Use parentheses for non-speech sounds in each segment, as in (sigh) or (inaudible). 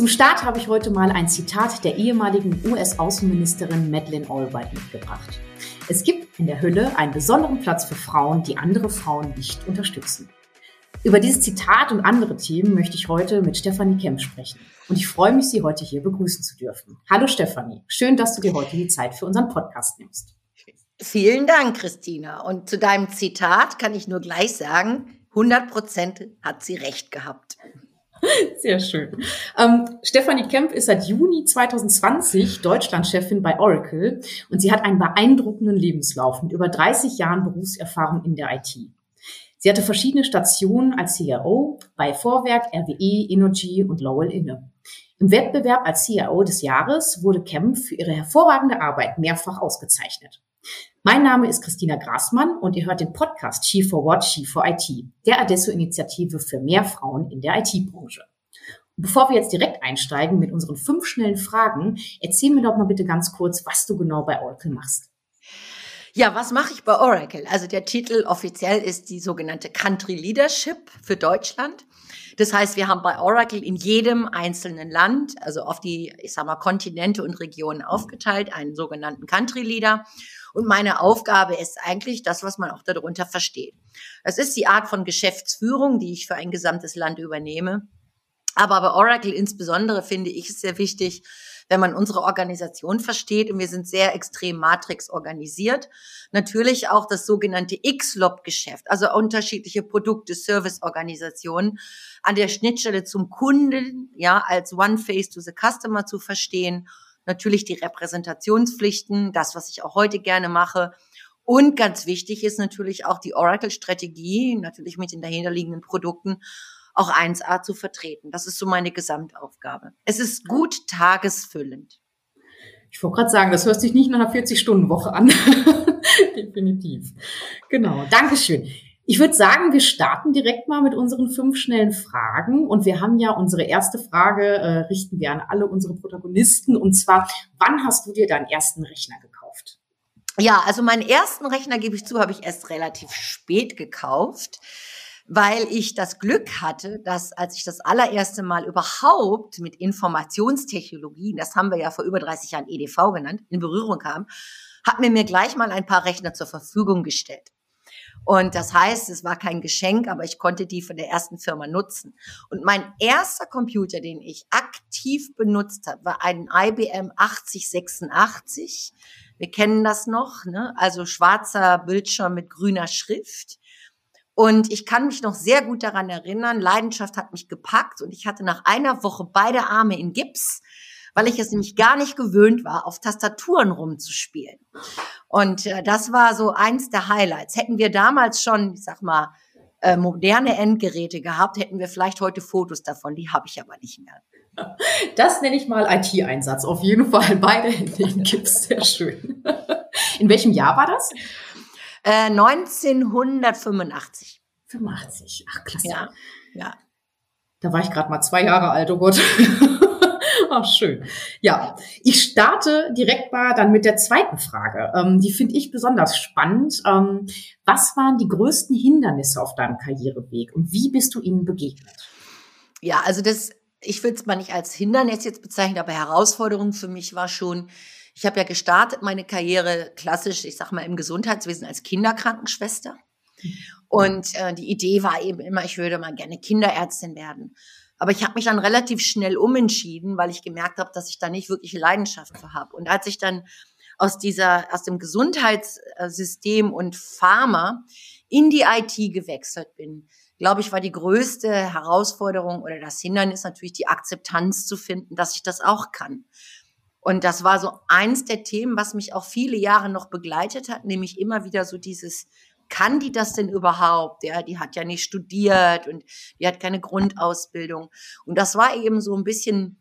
Zum Start habe ich heute mal ein Zitat der ehemaligen US-Außenministerin Madeleine Albright mitgebracht. Es gibt in der Hölle einen besonderen Platz für Frauen, die andere Frauen nicht unterstützen. Über dieses Zitat und andere Themen möchte ich heute mit Stefanie Kemp sprechen. Und ich freue mich, Sie heute hier begrüßen zu dürfen. Hallo Stefanie, schön, dass du dir heute die Zeit für unseren Podcast nimmst. Vielen Dank, Christina. Und zu deinem Zitat kann ich nur gleich sagen, 100 Prozent hat sie recht gehabt. (laughs) Sehr schön. Ähm, Stefanie Kemp ist seit Juni 2020 Deutschlandchefin bei Oracle und sie hat einen beeindruckenden Lebenslauf mit über 30 Jahren Berufserfahrung in der IT. Sie hatte verschiedene Stationen als CIO bei Vorwerk, RWE, Energy und Lowell inne. Im Wettbewerb als CIO des Jahres wurde Kemp für ihre hervorragende Arbeit mehrfach ausgezeichnet. Mein Name ist Christina Grasmann und ihr hört den Podcast She for What, She for IT, der Adesso-Initiative für mehr Frauen in der IT-Branche. Bevor wir jetzt direkt einsteigen mit unseren fünf schnellen Fragen, erzähl mir doch mal bitte ganz kurz, was du genau bei Oracle machst. Ja, was mache ich bei Oracle? Also der Titel offiziell ist die sogenannte Country Leadership für Deutschland. Das heißt, wir haben bei Oracle in jedem einzelnen Land, also auf die, ich sag mal, Kontinente und Regionen aufgeteilt, einen sogenannten Country Leader. Und meine Aufgabe ist eigentlich das, was man auch darunter versteht. Es ist die Art von Geschäftsführung, die ich für ein gesamtes Land übernehme. Aber bei Oracle insbesondere finde ich es sehr wichtig, wenn man unsere Organisation versteht, und wir sind sehr extrem Matrix organisiert, natürlich auch das sogenannte X-Lob-Geschäft, also unterschiedliche Produkte, Service-Organisationen an der Schnittstelle zum Kunden, ja, als One Face to the Customer zu verstehen natürlich die Repräsentationspflichten, das, was ich auch heute gerne mache. Und ganz wichtig ist natürlich auch die Oracle-Strategie, natürlich mit den dahinterliegenden Produkten, auch 1A zu vertreten. Das ist so meine Gesamtaufgabe. Es ist gut tagesfüllend. Ich wollte gerade sagen, das hört sich nicht nach einer 40-Stunden-Woche an. (laughs) Definitiv. Genau. Dankeschön. Ich würde sagen, wir starten direkt mal mit unseren fünf schnellen Fragen. Und wir haben ja unsere erste Frage, äh, richten wir an alle unsere Protagonisten. Und zwar, wann hast du dir deinen ersten Rechner gekauft? Ja, also meinen ersten Rechner, gebe ich zu, habe ich erst relativ spät gekauft weil ich das Glück hatte, dass als ich das allererste Mal überhaupt mit Informationstechnologien, das haben wir ja vor über 30 Jahren EDV genannt, in Berührung kam, hat mir mir gleich mal ein paar Rechner zur Verfügung gestellt. Und das heißt, es war kein Geschenk, aber ich konnte die von der ersten Firma nutzen. Und mein erster Computer, den ich aktiv benutzt habe, war ein IBM 8086. Wir kennen das noch, ne? also schwarzer Bildschirm mit grüner Schrift. Und ich kann mich noch sehr gut daran erinnern, Leidenschaft hat mich gepackt und ich hatte nach einer Woche beide Arme in Gips weil ich es nämlich gar nicht gewöhnt war, auf Tastaturen rumzuspielen. Und äh, das war so eins der Highlights. Hätten wir damals schon, ich sag mal, äh, moderne Endgeräte gehabt, hätten wir vielleicht heute Fotos davon. Die habe ich aber nicht mehr. Das nenne ich mal IT-Einsatz. Auf jeden Fall beide Hände (laughs) gibt es sehr schön. In welchem Jahr war das? Äh, 1985. 85. Ach, klasse. Ja, ja. Da war ich gerade mal zwei Jahre alt, oh Gott. Ach, schön. Ja, ich starte direkt mal dann mit der zweiten Frage. Ähm, die finde ich besonders spannend. Ähm, was waren die größten Hindernisse auf deinem Karriereweg und wie bist du ihnen begegnet? Ja, also das, ich würde es mal nicht als Hindernis jetzt bezeichnen, aber Herausforderung für mich war schon, ich habe ja gestartet meine Karriere klassisch, ich sag mal im Gesundheitswesen als Kinderkrankenschwester. Mhm. Und äh, die Idee war eben immer, ich würde mal gerne Kinderärztin werden. Aber ich habe mich dann relativ schnell umentschieden, weil ich gemerkt habe, dass ich da nicht wirklich Leidenschaft für habe. Und als ich dann aus dieser, aus dem Gesundheitssystem und Pharma in die IT gewechselt bin, glaube ich, war die größte Herausforderung oder das Hindernis natürlich die Akzeptanz zu finden, dass ich das auch kann. Und das war so eins der Themen, was mich auch viele Jahre noch begleitet hat, nämlich immer wieder so dieses kann die das denn überhaupt? Ja, die hat ja nicht studiert und die hat keine Grundausbildung. Und das war eben so ein bisschen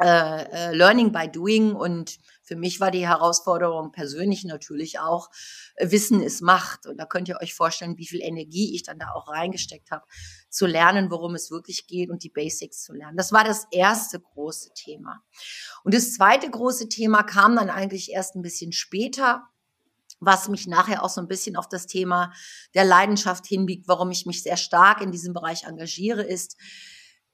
äh, äh, Learning by Doing und für mich war die Herausforderung persönlich natürlich auch, äh, Wissen ist Macht. Und da könnt ihr euch vorstellen, wie viel Energie ich dann da auch reingesteckt habe, zu lernen, worum es wirklich geht und die Basics zu lernen. Das war das erste große Thema. Und das zweite große Thema kam dann eigentlich erst ein bisschen später was mich nachher auch so ein bisschen auf das Thema der Leidenschaft hinbiegt, warum ich mich sehr stark in diesem Bereich engagiere, ist,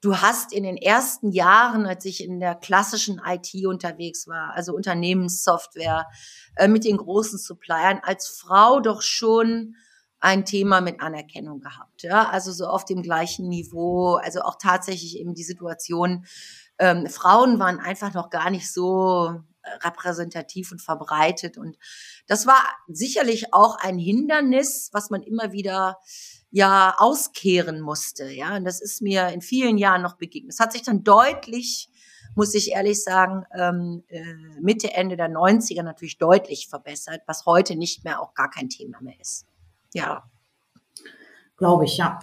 du hast in den ersten Jahren, als ich in der klassischen IT unterwegs war, also Unternehmenssoftware, äh, mit den großen Suppliern, als Frau doch schon ein Thema mit Anerkennung gehabt. Ja, also so auf dem gleichen Niveau, also auch tatsächlich eben die Situation, ähm, Frauen waren einfach noch gar nicht so repräsentativ und verbreitet. Und das war sicherlich auch ein Hindernis, was man immer wieder ja auskehren musste. Ja, und das ist mir in vielen Jahren noch begegnet. Es hat sich dann deutlich, muss ich ehrlich sagen, ähm, äh, Mitte, Ende der 90er natürlich deutlich verbessert, was heute nicht mehr auch gar kein Thema mehr ist. Ja. Glaube ich, ja.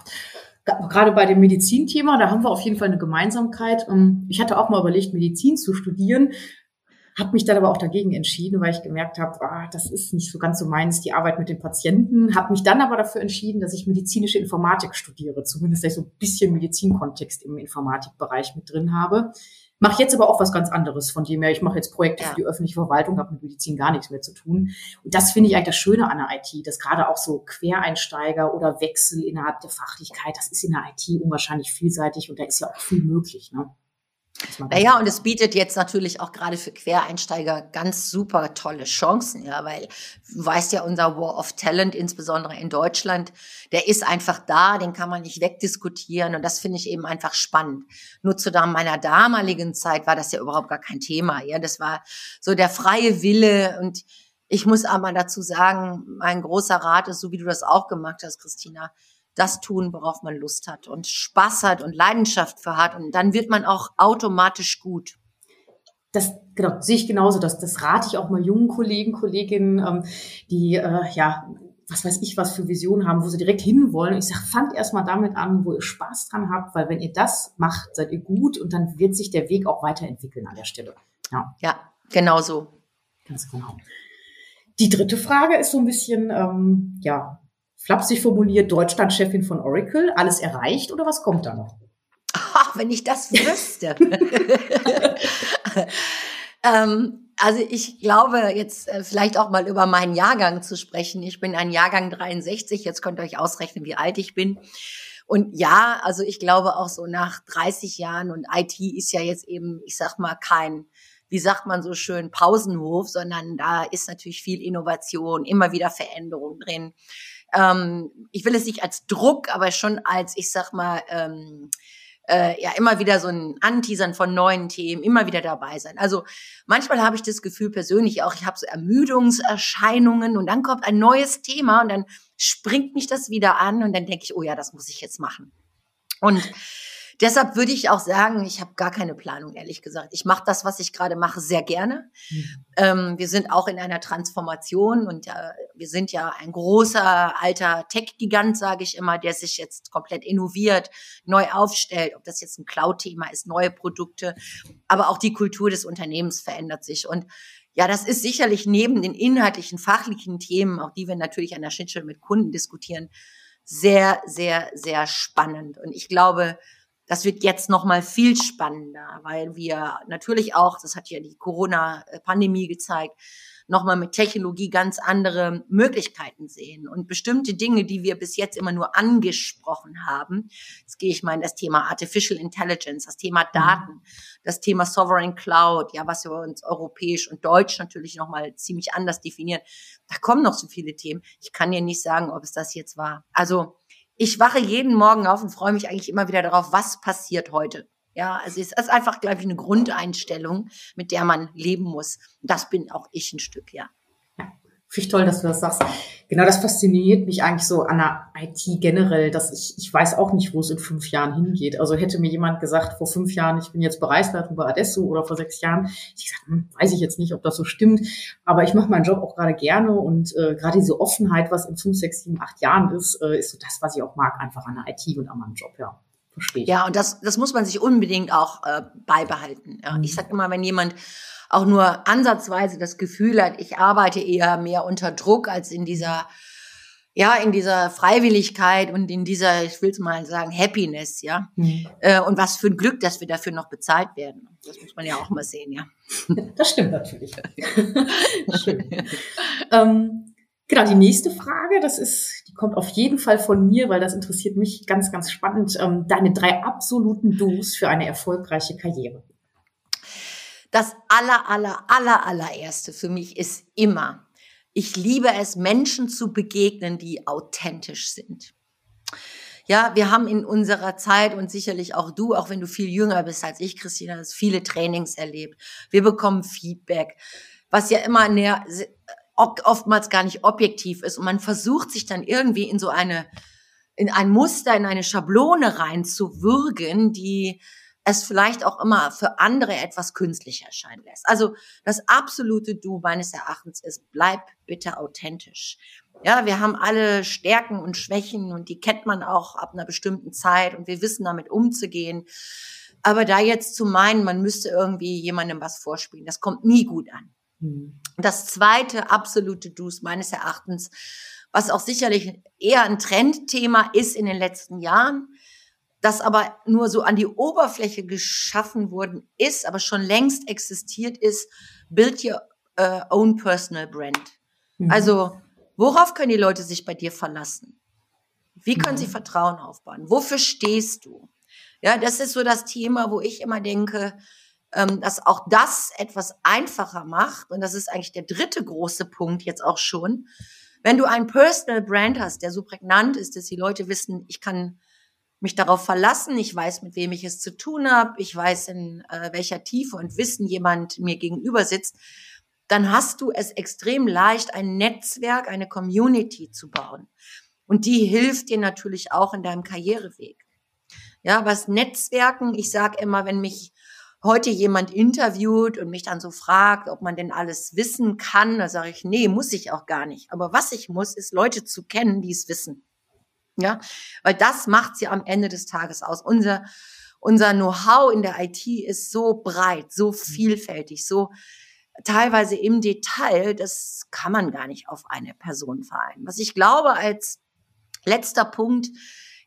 Gerade bei dem Medizinthema, da haben wir auf jeden Fall eine Gemeinsamkeit. Ähm, ich hatte auch mal überlegt, Medizin zu studieren habe mich dann aber auch dagegen entschieden, weil ich gemerkt habe, ah, das ist nicht so ganz so meins, die Arbeit mit den Patienten. Habe mich dann aber dafür entschieden, dass ich medizinische Informatik studiere, zumindest dass ich so ein bisschen Medizinkontext im Informatikbereich mit drin habe. Mache jetzt aber auch was ganz anderes, von dem her, ich mache jetzt Projekte ja. für die öffentliche Verwaltung, habe mit Medizin gar nichts mehr zu tun. Und das finde ich eigentlich das Schöne an der IT, dass gerade auch so Quereinsteiger oder Wechsel innerhalb der Fachlichkeit, das ist in der IT unwahrscheinlich vielseitig und da ist ja auch viel möglich. Ne? Naja, und es bietet jetzt natürlich auch gerade für Quereinsteiger ganz super tolle Chancen, ja, weil du weißt ja, unser War of Talent, insbesondere in Deutschland, der ist einfach da, den kann man nicht wegdiskutieren und das finde ich eben einfach spannend. Nur zu meiner damaligen Zeit war das ja überhaupt gar kein Thema, ja, das war so der freie Wille und ich muss aber dazu sagen, mein großer Rat ist, so wie du das auch gemacht hast, Christina, das tun, worauf man Lust hat und Spaß hat und Leidenschaft für hat. Und dann wird man auch automatisch gut. Das genau, sehe ich genauso. Das, das rate ich auch mal jungen Kollegen, Kolleginnen, ähm, die äh, ja was weiß ich, was für Visionen haben, wo sie direkt hinwollen. Ich sage, fangt erstmal damit an, wo ihr Spaß dran habt, weil wenn ihr das macht, seid ihr gut und dann wird sich der Weg auch weiterentwickeln an der Stelle. Ja, ja genau so. Ganz genau. Die dritte Frage ist so ein bisschen, ähm, ja, flapsig formuliert, Deutschland-Chefin von Oracle, alles erreicht oder was kommt da noch? Ach, wenn ich das wüsste. (laughs) ähm, also ich glaube, jetzt äh, vielleicht auch mal über meinen Jahrgang zu sprechen. Ich bin ein Jahrgang 63, jetzt könnt ihr euch ausrechnen, wie alt ich bin. Und ja, also ich glaube auch so nach 30 Jahren und IT ist ja jetzt eben, ich sag mal, kein, wie sagt man so schön, Pausenhof, sondern da ist natürlich viel Innovation, immer wieder Veränderung drin ähm, ich will es nicht als Druck, aber schon als, ich sag mal, ähm, äh, ja immer wieder so ein Anteasern von neuen Themen, immer wieder dabei sein. Also manchmal habe ich das Gefühl persönlich auch, ich habe so Ermüdungserscheinungen und dann kommt ein neues Thema und dann springt mich das wieder an und dann denke ich, oh ja, das muss ich jetzt machen. Und Deshalb würde ich auch sagen, ich habe gar keine Planung, ehrlich gesagt. Ich mache das, was ich gerade mache, sehr gerne. Mhm. Ähm, wir sind auch in einer Transformation und äh, wir sind ja ein großer alter Tech-Gigant, sage ich immer, der sich jetzt komplett innoviert, neu aufstellt. Ob das jetzt ein Cloud-Thema ist, neue Produkte, aber auch die Kultur des Unternehmens verändert sich und ja, das ist sicherlich neben den inhaltlichen, fachlichen Themen, auch die wir natürlich an der Schnittstelle mit Kunden diskutieren, sehr, sehr, sehr spannend. Und ich glaube, das wird jetzt noch mal viel spannender, weil wir natürlich auch, das hat ja die Corona-Pandemie gezeigt, noch mal mit Technologie ganz andere Möglichkeiten sehen und bestimmte Dinge, die wir bis jetzt immer nur angesprochen haben. Jetzt gehe ich mal in das Thema Artificial Intelligence, das Thema mhm. Daten, das Thema Sovereign Cloud, ja, was wir uns europäisch und deutsch natürlich noch mal ziemlich anders definieren. Da kommen noch so viele Themen. Ich kann dir nicht sagen, ob es das jetzt war. Also ich wache jeden Morgen auf und freue mich eigentlich immer wieder darauf, was passiert heute. Ja, also es ist einfach, glaube ich, eine Grundeinstellung, mit der man leben muss. Das bin auch ich ein Stück, ja. Finde ich toll, dass du das sagst. Genau das fasziniert mich eigentlich so an der IT generell, dass ich, ich weiß auch nicht, wo es in fünf Jahren hingeht. Also hätte mir jemand gesagt, vor fünf Jahren, ich bin jetzt Bereichsleitung bei Adesso oder vor sechs Jahren, ich gesagt, hm, weiß ich jetzt nicht, ob das so stimmt. Aber ich mache meinen Job auch gerade gerne und äh, gerade diese Offenheit, was in fünf, sechs, sieben, acht Jahren ist, äh, ist so das, was ich auch mag, einfach an der IT und an meinem Job, ja. Verstehe ich. Ja, und das, das muss man sich unbedingt auch äh, beibehalten. Ja. Mhm. Ich sage immer, wenn jemand auch nur ansatzweise das Gefühl hat, ich arbeite eher mehr unter Druck als in dieser ja, in dieser Freiwilligkeit und in dieser, ich will es mal sagen, Happiness, ja. Mhm. Äh, und was für ein Glück, dass wir dafür noch bezahlt werden. Das muss man ja auch mal sehen, ja. (laughs) Das stimmt natürlich. (laughs) Ähm, genau, die nächste Frage, das ist, die kommt auf jeden Fall von mir, weil das interessiert mich ganz, ganz spannend. Ähm, deine drei absoluten Do's für eine erfolgreiche Karriere. Das aller, aller, aller, allererste für mich ist immer, ich liebe es, Menschen zu begegnen, die authentisch sind. Ja, wir haben in unserer Zeit und sicherlich auch du, auch wenn du viel jünger bist als ich, Christina, hast viele Trainings erlebt. Wir bekommen Feedback, was ja immer näher, oftmals gar nicht objektiv ist und man versucht sich dann irgendwie in so eine, in ein Muster, in eine Schablone reinzuwürgen, die es vielleicht auch immer für andere etwas künstlich erscheinen lässt. Also das absolute Du meines Erachtens ist, bleib bitte authentisch. Ja, wir haben alle Stärken und Schwächen und die kennt man auch ab einer bestimmten Zeit und wir wissen damit umzugehen. Aber da jetzt zu meinen, man müsste irgendwie jemandem was vorspielen, das kommt nie gut an. Mhm. Das zweite absolute Dus meines Erachtens, was auch sicherlich eher ein Trendthema ist in den letzten Jahren, das aber nur so an die Oberfläche geschaffen worden ist, aber schon längst existiert ist, build your uh, own personal brand. Mhm. Also, worauf können die Leute sich bei dir verlassen? Wie können mhm. sie Vertrauen aufbauen? Wofür stehst du? Ja, das ist so das Thema, wo ich immer denke, ähm, dass auch das etwas einfacher macht. Und das ist eigentlich der dritte große Punkt jetzt auch schon. Wenn du ein Personal Brand hast, der so prägnant ist, dass die Leute wissen, ich kann mich darauf verlassen, ich weiß, mit wem ich es zu tun habe, ich weiß, in äh, welcher Tiefe und Wissen jemand mir gegenüber sitzt, dann hast du es extrem leicht, ein Netzwerk, eine Community zu bauen. Und die hilft dir natürlich auch in deinem Karriereweg. Ja, was Netzwerken, ich sage immer, wenn mich heute jemand interviewt und mich dann so fragt, ob man denn alles wissen kann, da sage ich, nee, muss ich auch gar nicht. Aber was ich muss, ist Leute zu kennen, die es wissen. Ja, weil das macht sie am Ende des Tages aus. Unser, unser Know-how in der IT ist so breit, so mhm. vielfältig, so teilweise im Detail, das kann man gar nicht auf eine Person vereinen. Was ich glaube als letzter Punkt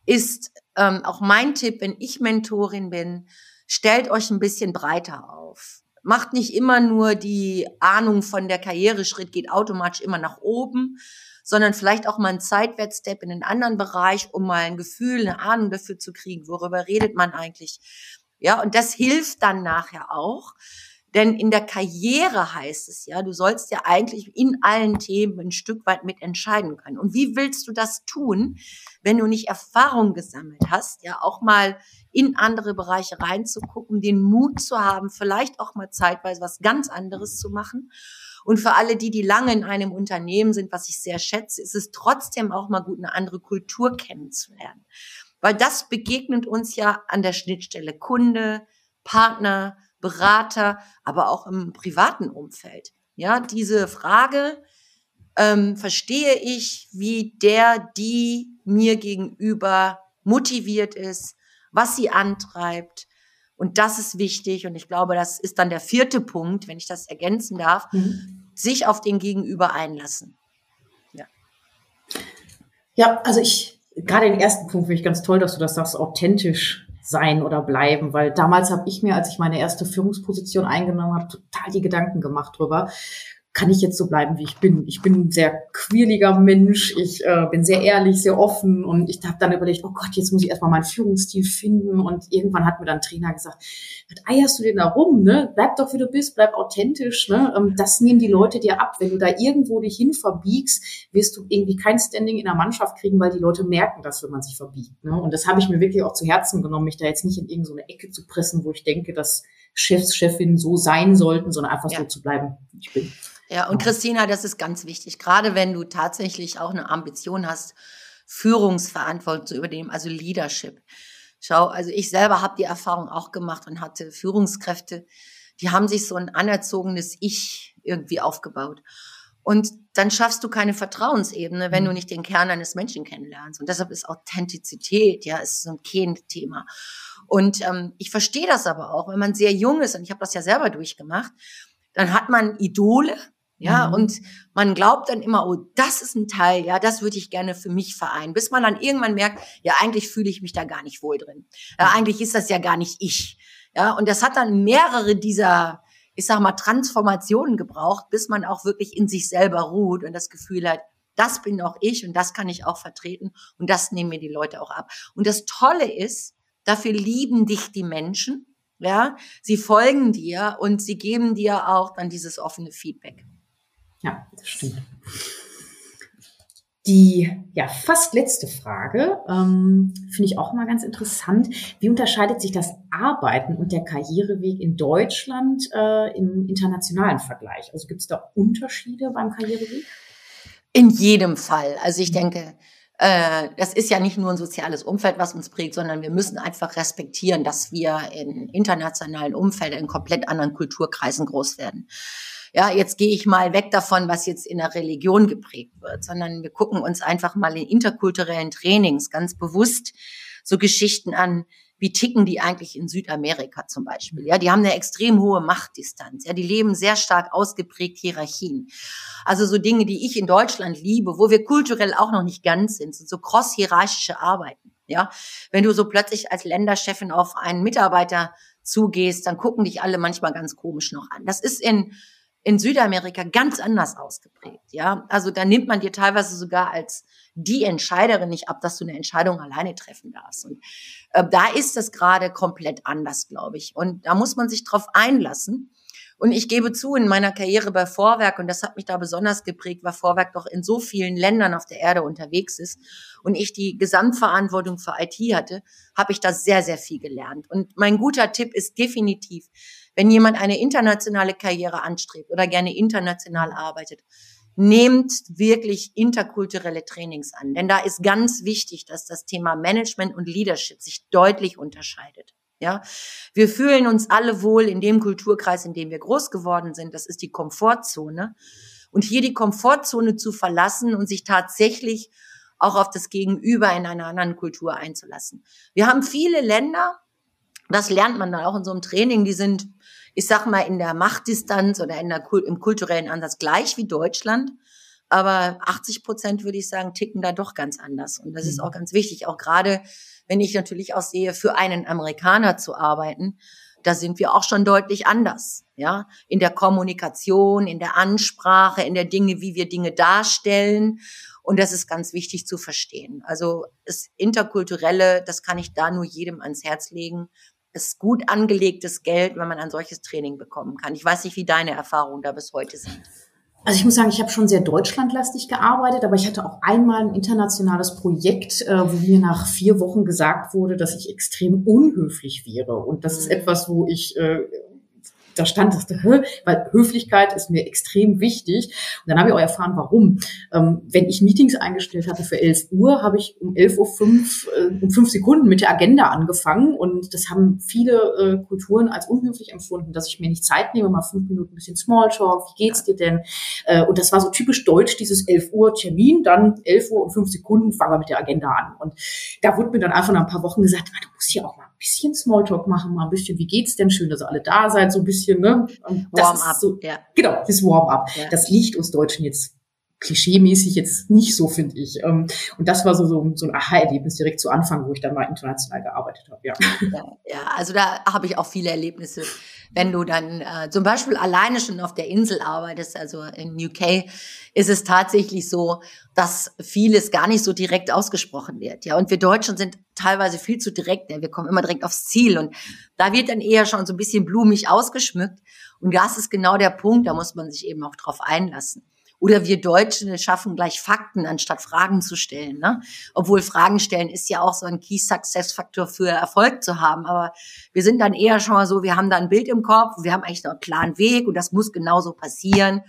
ist ähm, auch mein Tipp, wenn ich Mentorin bin, stellt euch ein bisschen breiter auf. Macht nicht immer nur die Ahnung von der Karriereschritt geht automatisch immer nach oben, sondern vielleicht auch mal einen Zeitwärtsstep in einen anderen Bereich, um mal ein Gefühl, eine Ahnung dafür zu kriegen, worüber redet man eigentlich. Ja, und das hilft dann nachher auch. Denn in der Karriere heißt es ja, du sollst ja eigentlich in allen Themen ein Stück weit mitentscheiden können. Und wie willst du das tun, wenn du nicht Erfahrung gesammelt hast, ja auch mal in andere Bereiche reinzugucken, den Mut zu haben, vielleicht auch mal zeitweise was ganz anderes zu machen und für alle die, die lange in einem Unternehmen sind, was ich sehr schätze, ist es trotzdem auch mal gut, eine andere Kultur kennenzulernen. Weil das begegnet uns ja an der Schnittstelle Kunde, Partner, Berater, aber auch im privaten Umfeld. Ja, diese Frage, ähm, verstehe ich, wie der, die mir gegenüber motiviert ist, was sie antreibt, und das ist wichtig. Und ich glaube, das ist dann der vierte Punkt, wenn ich das ergänzen darf, mhm. Sich auf den Gegenüber einlassen. Ja. Ja, also ich, gerade den ersten Punkt finde ich ganz toll, dass du das sagst, authentisch sein oder bleiben, weil damals habe ich mir, als ich meine erste Führungsposition eingenommen habe, total die Gedanken gemacht drüber kann ich jetzt so bleiben, wie ich bin. Ich bin ein sehr quirliger Mensch, ich äh, bin sehr ehrlich, sehr offen und ich habe dann überlegt, oh Gott, jetzt muss ich erstmal meinen Führungsstil finden und irgendwann hat mir dann Trainer gesagt, was eierst du denn da rum, ne? Bleib doch, wie du bist, bleib authentisch, ne? Ähm, das nehmen die Leute dir ab. Wenn du da irgendwo dich hin verbiegst, wirst du irgendwie kein Standing in der Mannschaft kriegen, weil die Leute merken das, wenn man sich verbiegt, ne? Und das habe ich mir wirklich auch zu Herzen genommen, mich da jetzt nicht in irgendeine Ecke zu pressen, wo ich denke, dass Chefs, Chefinnen so sein sollten, sondern einfach ja. so zu bleiben, wie ich bin. Ja, und Christina, das ist ganz wichtig, gerade wenn du tatsächlich auch eine Ambition hast, Führungsverantwortung zu übernehmen, also Leadership. Schau, also ich selber habe die Erfahrung auch gemacht und hatte Führungskräfte, die haben sich so ein anerzogenes Ich irgendwie aufgebaut. Und dann schaffst du keine Vertrauensebene, wenn du mhm. nicht den Kern eines Menschen kennenlernst. Und deshalb ist Authentizität, ja, ist so ein Kernthema. Und ähm, ich verstehe das aber auch, wenn man sehr jung ist, und ich habe das ja selber durchgemacht, dann hat man Idole, ja, mhm. und man glaubt dann immer, oh, das ist ein Teil, ja, das würde ich gerne für mich vereinen. Bis man dann irgendwann merkt, ja, eigentlich fühle ich mich da gar nicht wohl drin. Ja, eigentlich ist das ja gar nicht ich. Ja, und das hat dann mehrere dieser, ich sag mal, Transformationen gebraucht, bis man auch wirklich in sich selber ruht und das Gefühl hat, das bin auch ich und das kann ich auch vertreten und das nehmen mir die Leute auch ab. Und das Tolle ist, dafür lieben dich die Menschen, ja, sie folgen dir und sie geben dir auch dann dieses offene Feedback. Ja, das stimmt. Die ja fast letzte Frage ähm, finde ich auch mal ganz interessant. Wie unterscheidet sich das Arbeiten und der Karriereweg in Deutschland äh, im internationalen Vergleich? Also gibt es da Unterschiede beim Karriereweg? In jedem Fall. Also ich denke, äh, das ist ja nicht nur ein soziales Umfeld, was uns prägt, sondern wir müssen einfach respektieren, dass wir in internationalen Umfeldern, in komplett anderen Kulturkreisen groß werden. Ja, jetzt gehe ich mal weg davon, was jetzt in der Religion geprägt wird, sondern wir gucken uns einfach mal in interkulturellen Trainings ganz bewusst so Geschichten an, wie ticken die eigentlich in Südamerika zum Beispiel? Ja, die haben eine extrem hohe Machtdistanz. Ja, die leben sehr stark ausgeprägt Hierarchien. Also so Dinge, die ich in Deutschland liebe, wo wir kulturell auch noch nicht ganz sind, sind so cross-hierarchische Arbeiten. Ja, wenn du so plötzlich als Länderchefin auf einen Mitarbeiter zugehst, dann gucken dich alle manchmal ganz komisch noch an. Das ist in in Südamerika ganz anders ausgeprägt. Ja, also da nimmt man dir teilweise sogar als die Entscheiderin nicht ab, dass du eine Entscheidung alleine treffen darfst. Und äh, da ist das gerade komplett anders, glaube ich. Und da muss man sich drauf einlassen. Und ich gebe zu, in meiner Karriere bei Vorwerk, und das hat mich da besonders geprägt, weil Vorwerk doch in so vielen Ländern auf der Erde unterwegs ist und ich die Gesamtverantwortung für IT hatte, habe ich da sehr, sehr viel gelernt. Und mein guter Tipp ist definitiv, wenn jemand eine internationale Karriere anstrebt oder gerne international arbeitet, nehmt wirklich interkulturelle Trainings an. Denn da ist ganz wichtig, dass das Thema Management und Leadership sich deutlich unterscheidet. Ja, wir fühlen uns alle wohl in dem Kulturkreis, in dem wir groß geworden sind. Das ist die Komfortzone. Und hier die Komfortzone zu verlassen und sich tatsächlich auch auf das Gegenüber in einer anderen Kultur einzulassen. Wir haben viele Länder, das lernt man dann auch in so einem Training, die sind, ich sag mal, in der Machtdistanz oder in der, im kulturellen Ansatz gleich wie Deutschland. Aber 80 Prozent, würde ich sagen, ticken da doch ganz anders. Und das ist mhm. auch ganz wichtig, auch gerade wenn ich natürlich auch sehe, für einen Amerikaner zu arbeiten, da sind wir auch schon deutlich anders, ja, in der Kommunikation, in der Ansprache, in der Dinge, wie wir Dinge darstellen. Und das ist ganz wichtig zu verstehen. Also das Interkulturelle, das kann ich da nur jedem ans Herz legen. Ist gut angelegtes Geld, wenn man ein solches Training bekommen kann. Ich weiß nicht, wie deine Erfahrungen da bis heute sind. Also ich muss sagen, ich habe schon sehr deutschlandlastig gearbeitet, aber ich hatte auch einmal ein internationales Projekt, äh, wo mir nach vier Wochen gesagt wurde, dass ich extrem unhöflich wäre. Und das ist mhm. etwas, wo ich äh, da stand, dachte, Hö? weil Höflichkeit ist mir extrem wichtig. Und dann habe ich auch erfahren, warum. Ähm, wenn ich Meetings eingestellt hatte für 11 Uhr, habe ich um 11.05 Uhr äh, um fünf Sekunden mit der Agenda angefangen. Und das haben viele äh, Kulturen als unhöflich empfunden, dass ich mir nicht Zeit nehme, mal fünf Minuten ein bisschen Smalltalk, wie geht's dir denn? Äh, und das war so typisch deutsch, dieses 11 Uhr Termin, dann 11 Uhr und fünf Sekunden fangen wir mit der Agenda an. Und da wurde mir dann einfach nach ein paar Wochen gesagt, du musst hier auch mal bisschen Smalltalk machen, mal ein bisschen, wie geht's denn? Schön, dass ihr alle da seid, so ein bisschen, ne? Warm-up. So, ja. Genau, das Warm-up. Ja. Das liegt uns Deutschen jetzt klischeemäßig jetzt nicht so, finde ich. Ähm, und das war so, so, so ein Aha-Erlebnis direkt zu Anfang, wo ich dann mal international gearbeitet habe. Ja, ja, also da habe ich auch viele Erlebnisse. Wenn du dann äh, zum Beispiel alleine schon auf der Insel arbeitest, also in UK, ist es tatsächlich so, dass vieles gar nicht so direkt ausgesprochen wird. Ja, und wir Deutschen sind teilweise viel zu direkt. Ja? Wir kommen immer direkt aufs Ziel und da wird dann eher schon so ein bisschen blumig ausgeschmückt. Und das ist genau der Punkt, da muss man sich eben auch drauf einlassen. Oder wir Deutschen schaffen gleich Fakten, anstatt Fragen zu stellen. Ne? Obwohl Fragen stellen ist ja auch so ein Key Success Faktor für Erfolg zu haben. Aber wir sind dann eher schon mal so, wir haben da ein Bild im Kopf, wir haben eigentlich noch einen klaren Weg und das muss genauso passieren.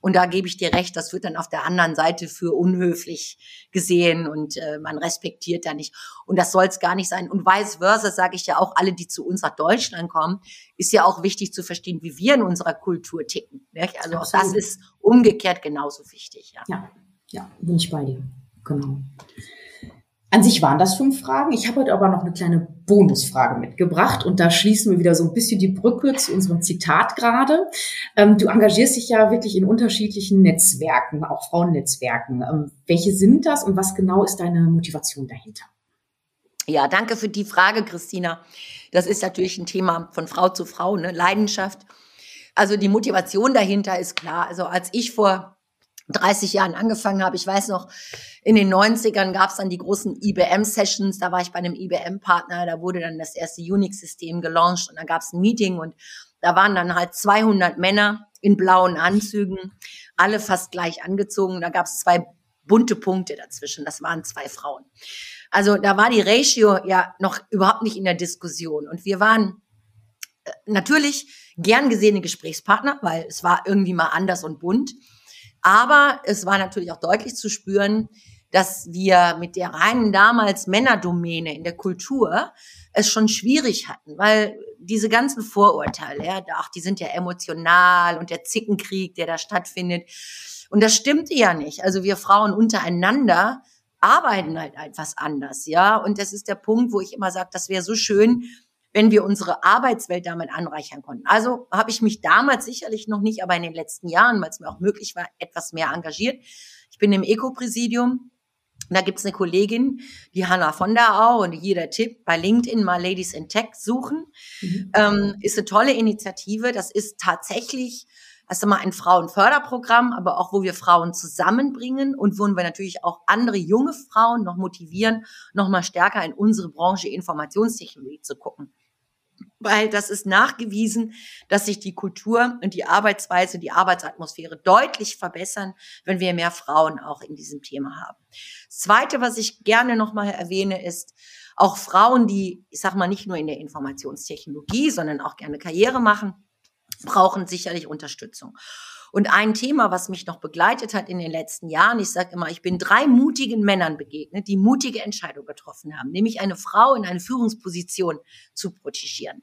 Und da gebe ich dir recht, das wird dann auf der anderen Seite für unhöflich gesehen und äh, man respektiert da nicht. Und das soll es gar nicht sein. Und vice versa sage ich ja auch, alle, die zu uns nach Deutschland kommen, ist ja auch wichtig zu verstehen, wie wir in unserer Kultur ticken. Nicht? Also auch das ist umgekehrt genauso wichtig. Ja, ja, ja bin ich bei dir. Genau. An sich waren das fünf Fragen. Ich habe heute aber noch eine kleine Bonusfrage mitgebracht und da schließen wir wieder so ein bisschen die Brücke zu unserem Zitat gerade. Ähm, du engagierst dich ja wirklich in unterschiedlichen Netzwerken, auch Frauennetzwerken. Ähm, welche sind das und was genau ist deine Motivation dahinter? Ja, danke für die Frage, Christina. Das ist natürlich ein Thema von Frau zu Frau, ne? Leidenschaft. Also die Motivation dahinter ist klar. Also als ich vor 30 Jahren angefangen habe. Ich weiß noch, in den 90ern gab es dann die großen IBM-Sessions. Da war ich bei einem IBM-Partner. Da wurde dann das erste Unix-System gelauncht und da gab es ein Meeting und da waren dann halt 200 Männer in blauen Anzügen, alle fast gleich angezogen. Da gab es zwei bunte Punkte dazwischen. Das waren zwei Frauen. Also da war die Ratio ja noch überhaupt nicht in der Diskussion. Und wir waren äh, natürlich gern gesehene Gesprächspartner, weil es war irgendwie mal anders und bunt. Aber es war natürlich auch deutlich zu spüren, dass wir mit der reinen damals Männerdomäne in der Kultur es schon schwierig hatten, weil diese ganzen Vorurteile, ja, ach, die sind ja emotional und der Zickenkrieg, der da stattfindet. Und das stimmte ja nicht. Also wir Frauen untereinander arbeiten halt etwas anders, ja. Und das ist der Punkt, wo ich immer sage, das wäre so schön, wenn wir unsere Arbeitswelt damit anreichern konnten. Also habe ich mich damals sicherlich noch nicht, aber in den letzten Jahren, weil es mir auch möglich war, etwas mehr engagiert. Ich bin im Eco-Präsidium. Da gibt's eine Kollegin, die Hanna von der Au und jeder Tipp bei LinkedIn mal Ladies in Tech suchen. Mhm. Ähm, ist eine tolle Initiative. Das ist tatsächlich erst einmal ein Frauenförderprogramm, aber auch wo wir Frauen zusammenbringen und wo wir natürlich auch andere junge Frauen noch motivieren, noch mal stärker in unsere Branche Informationstechnologie zu gucken weil das ist nachgewiesen, dass sich die Kultur und die Arbeitsweise, die Arbeitsatmosphäre deutlich verbessern, wenn wir mehr Frauen auch in diesem Thema haben. Das Zweite, was ich gerne nochmal erwähne, ist auch Frauen, die, ich sag mal, nicht nur in der Informationstechnologie, sondern auch gerne Karriere machen, brauchen sicherlich Unterstützung. Und ein Thema, was mich noch begleitet hat in den letzten Jahren, ich sage immer, ich bin drei mutigen Männern begegnet, die mutige Entscheidungen getroffen haben, nämlich eine Frau in eine Führungsposition zu protegieren.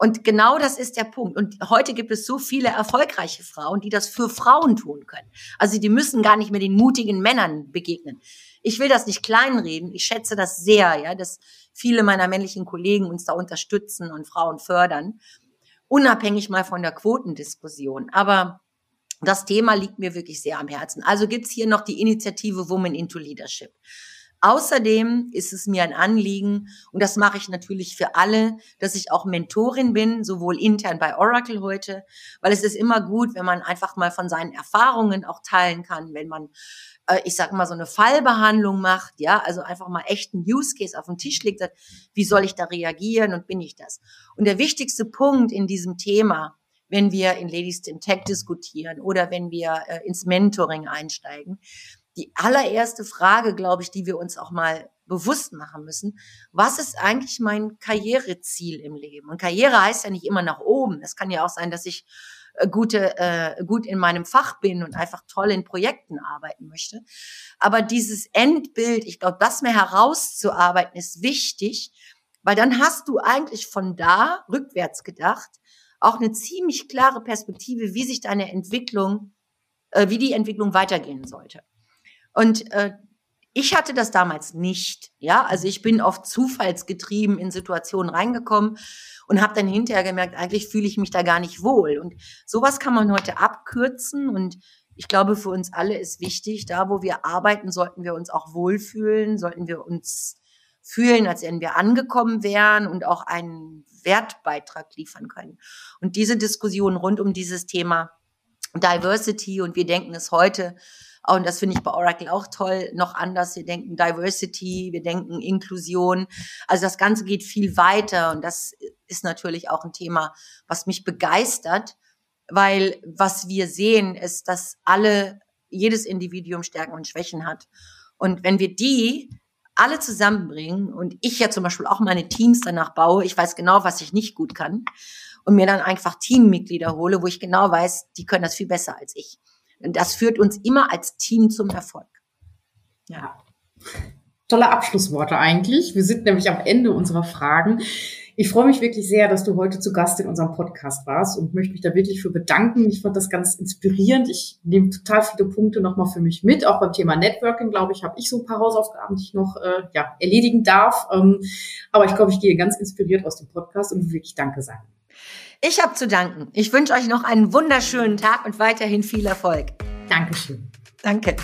Und genau das ist der Punkt. Und heute gibt es so viele erfolgreiche Frauen, die das für Frauen tun können. Also die müssen gar nicht mehr den mutigen Männern begegnen. Ich will das nicht kleinreden. Ich schätze das sehr, ja, dass viele meiner männlichen Kollegen uns da unterstützen und Frauen fördern. Unabhängig mal von der Quotendiskussion. Aber das Thema liegt mir wirklich sehr am Herzen. Also gibt's hier noch die Initiative Women into Leadership. Außerdem ist es mir ein Anliegen, und das mache ich natürlich für alle, dass ich auch Mentorin bin, sowohl intern bei Oracle heute, weil es ist immer gut, wenn man einfach mal von seinen Erfahrungen auch teilen kann, wenn man, äh, ich sag mal, so eine Fallbehandlung macht, ja, also einfach mal echten Use Case auf den Tisch legt, sagt, wie soll ich da reagieren und bin ich das? Und der wichtigste Punkt in diesem Thema, wenn wir in Ladies in Tech diskutieren oder wenn wir äh, ins Mentoring einsteigen. Die allererste Frage, glaube ich, die wir uns auch mal bewusst machen müssen, was ist eigentlich mein Karriereziel im Leben? Und Karriere heißt ja nicht immer nach oben. Es kann ja auch sein, dass ich äh, gute, äh, gut in meinem Fach bin und einfach toll in Projekten arbeiten möchte. Aber dieses Endbild, ich glaube, das mehr herauszuarbeiten, ist wichtig, weil dann hast du eigentlich von da rückwärts gedacht auch eine ziemlich klare Perspektive, wie sich deine Entwicklung, äh, wie die Entwicklung weitergehen sollte. Und äh, ich hatte das damals nicht, ja, also ich bin oft zufallsgetrieben in Situationen reingekommen und habe dann hinterher gemerkt, eigentlich fühle ich mich da gar nicht wohl. Und sowas kann man heute abkürzen und ich glaube, für uns alle ist wichtig, da wo wir arbeiten, sollten wir uns auch wohlfühlen, sollten wir uns fühlen, als wenn wir angekommen wären und auch einen Wertbeitrag liefern können. Und diese Diskussion rund um dieses Thema Diversity und wir denken es heute, und das finde ich bei Oracle auch toll, noch anders. Wir denken Diversity, wir denken Inklusion. Also das Ganze geht viel weiter und das ist natürlich auch ein Thema, was mich begeistert, weil was wir sehen, ist, dass alle, jedes Individuum Stärken und Schwächen hat. Und wenn wir die alle zusammenbringen und ich ja zum Beispiel auch meine Teams danach baue, ich weiß genau, was ich nicht gut kann und mir dann einfach Teammitglieder hole, wo ich genau weiß, die können das viel besser als ich. Und das führt uns immer als Team zum Erfolg. Ja. Tolle Abschlussworte eigentlich. Wir sind nämlich am Ende unserer Fragen. Ich freue mich wirklich sehr, dass du heute zu Gast in unserem Podcast warst und möchte mich da wirklich für bedanken. Ich fand das ganz inspirierend. Ich nehme total viele Punkte nochmal für mich mit. Auch beim Thema Networking, glaube ich, habe ich so ein paar Hausaufgaben, die ich noch äh, ja, erledigen darf. Ähm, aber ich glaube, ich gehe ganz inspiriert aus dem Podcast und wirklich Danke sagen. Ich habe zu danken. Ich wünsche euch noch einen wunderschönen Tag und weiterhin viel Erfolg. Dankeschön. Danke.